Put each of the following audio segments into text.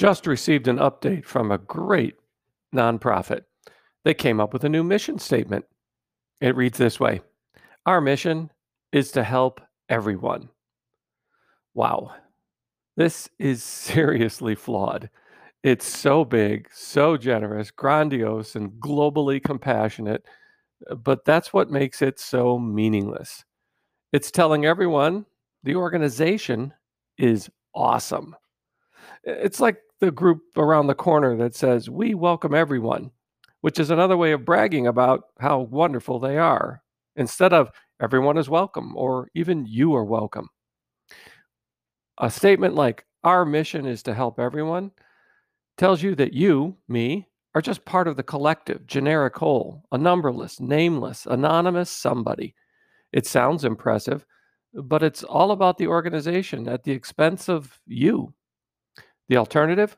Just received an update from a great nonprofit. They came up with a new mission statement. It reads this way Our mission is to help everyone. Wow. This is seriously flawed. It's so big, so generous, grandiose, and globally compassionate, but that's what makes it so meaningless. It's telling everyone the organization is awesome. It's like the group around the corner that says, We welcome everyone, which is another way of bragging about how wonderful they are, instead of everyone is welcome or even you are welcome. A statement like, Our mission is to help everyone tells you that you, me, are just part of the collective, generic whole, a numberless, nameless, anonymous somebody. It sounds impressive, but it's all about the organization at the expense of you. The alternative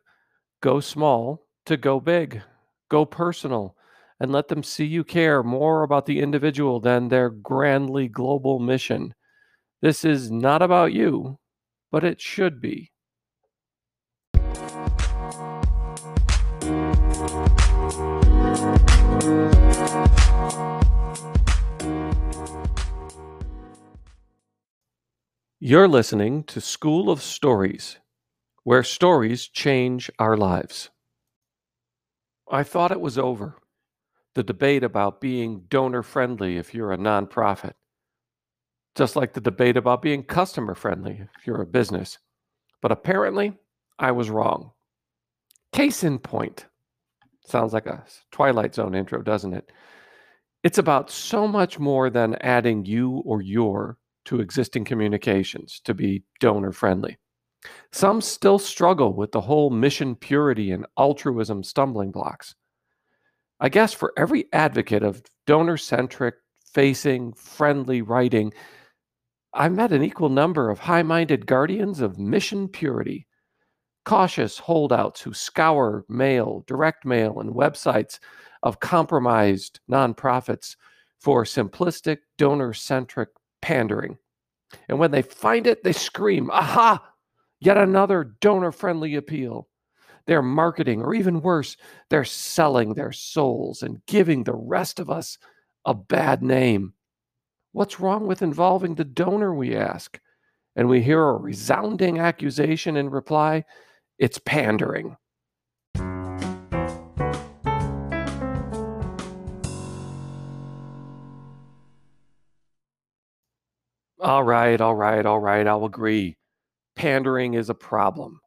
go small to go big, go personal, and let them see you care more about the individual than their grandly global mission. This is not about you, but it should be. You're listening to School of Stories, where stories change our lives. I thought it was over. The debate about being donor friendly if you're a nonprofit, just like the debate about being customer friendly if you're a business. But apparently, I was wrong. Case in point. Sounds like a Twilight Zone intro, doesn't it? It's about so much more than adding you or your to existing communications to be donor friendly. Some still struggle with the whole mission purity and altruism stumbling blocks. I guess for every advocate of donor centric, facing, friendly writing, I've met an equal number of high minded guardians of mission purity, cautious holdouts who scour mail, direct mail, and websites of compromised nonprofits for simplistic, donor centric pandering. And when they find it, they scream, Aha! Yet another donor friendly appeal. They're marketing, or even worse, they're selling their souls and giving the rest of us a bad name. What's wrong with involving the donor, we ask? And we hear a resounding accusation in reply it's pandering. All right, all right, all right, I'll agree. Pandering is a problem.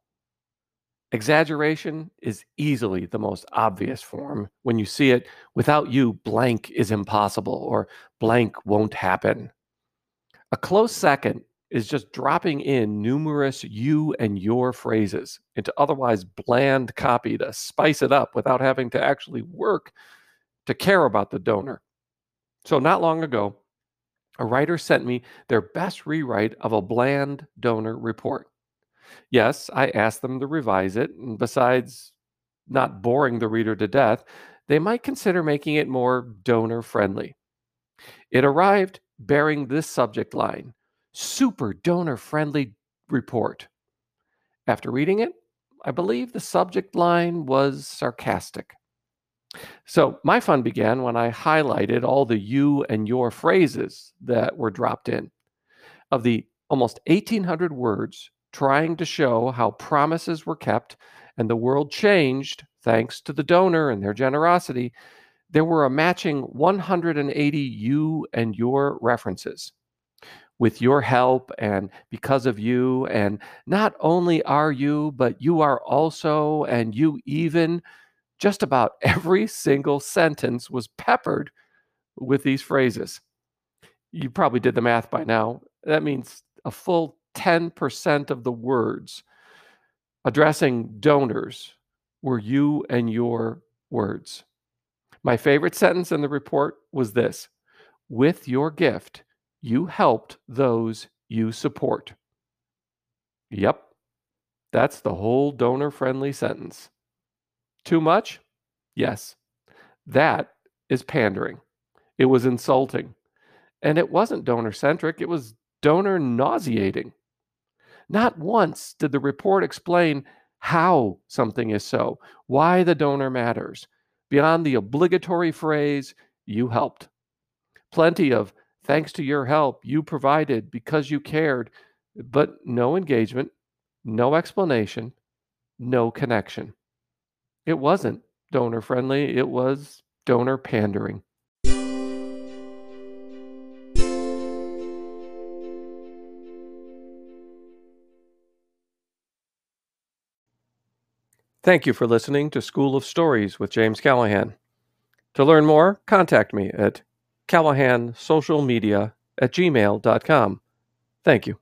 Exaggeration is easily the most obvious form. When you see it, without you, blank is impossible or blank won't happen. A close second is just dropping in numerous you and your phrases into otherwise bland copy to spice it up without having to actually work to care about the donor. So, not long ago, a writer sent me their best rewrite of a bland donor report. Yes, I asked them to revise it, and besides not boring the reader to death, they might consider making it more donor friendly. It arrived bearing this subject line Super donor friendly report. After reading it, I believe the subject line was sarcastic. So my fun began when I highlighted all the you and your phrases that were dropped in. Of the almost 1,800 words trying to show how promises were kept and the world changed thanks to the donor and their generosity, there were a matching 180 you and your references. With your help and because of you, and not only are you, but you are also, and you even just about every single sentence was peppered with these phrases. You probably did the math by now. That means a full 10% of the words addressing donors were you and your words. My favorite sentence in the report was this With your gift, you helped those you support. Yep, that's the whole donor friendly sentence. Too much? Yes. That is pandering. It was insulting. And it wasn't donor centric, it was donor nauseating. Not once did the report explain how something is so, why the donor matters, beyond the obligatory phrase, you helped. Plenty of thanks to your help, you provided because you cared, but no engagement, no explanation, no connection. It wasn't donor friendly, it was donor pandering. Thank you for listening to School of Stories with James Callahan. To learn more, contact me at callahansocialmedia at gmail.com. Thank you.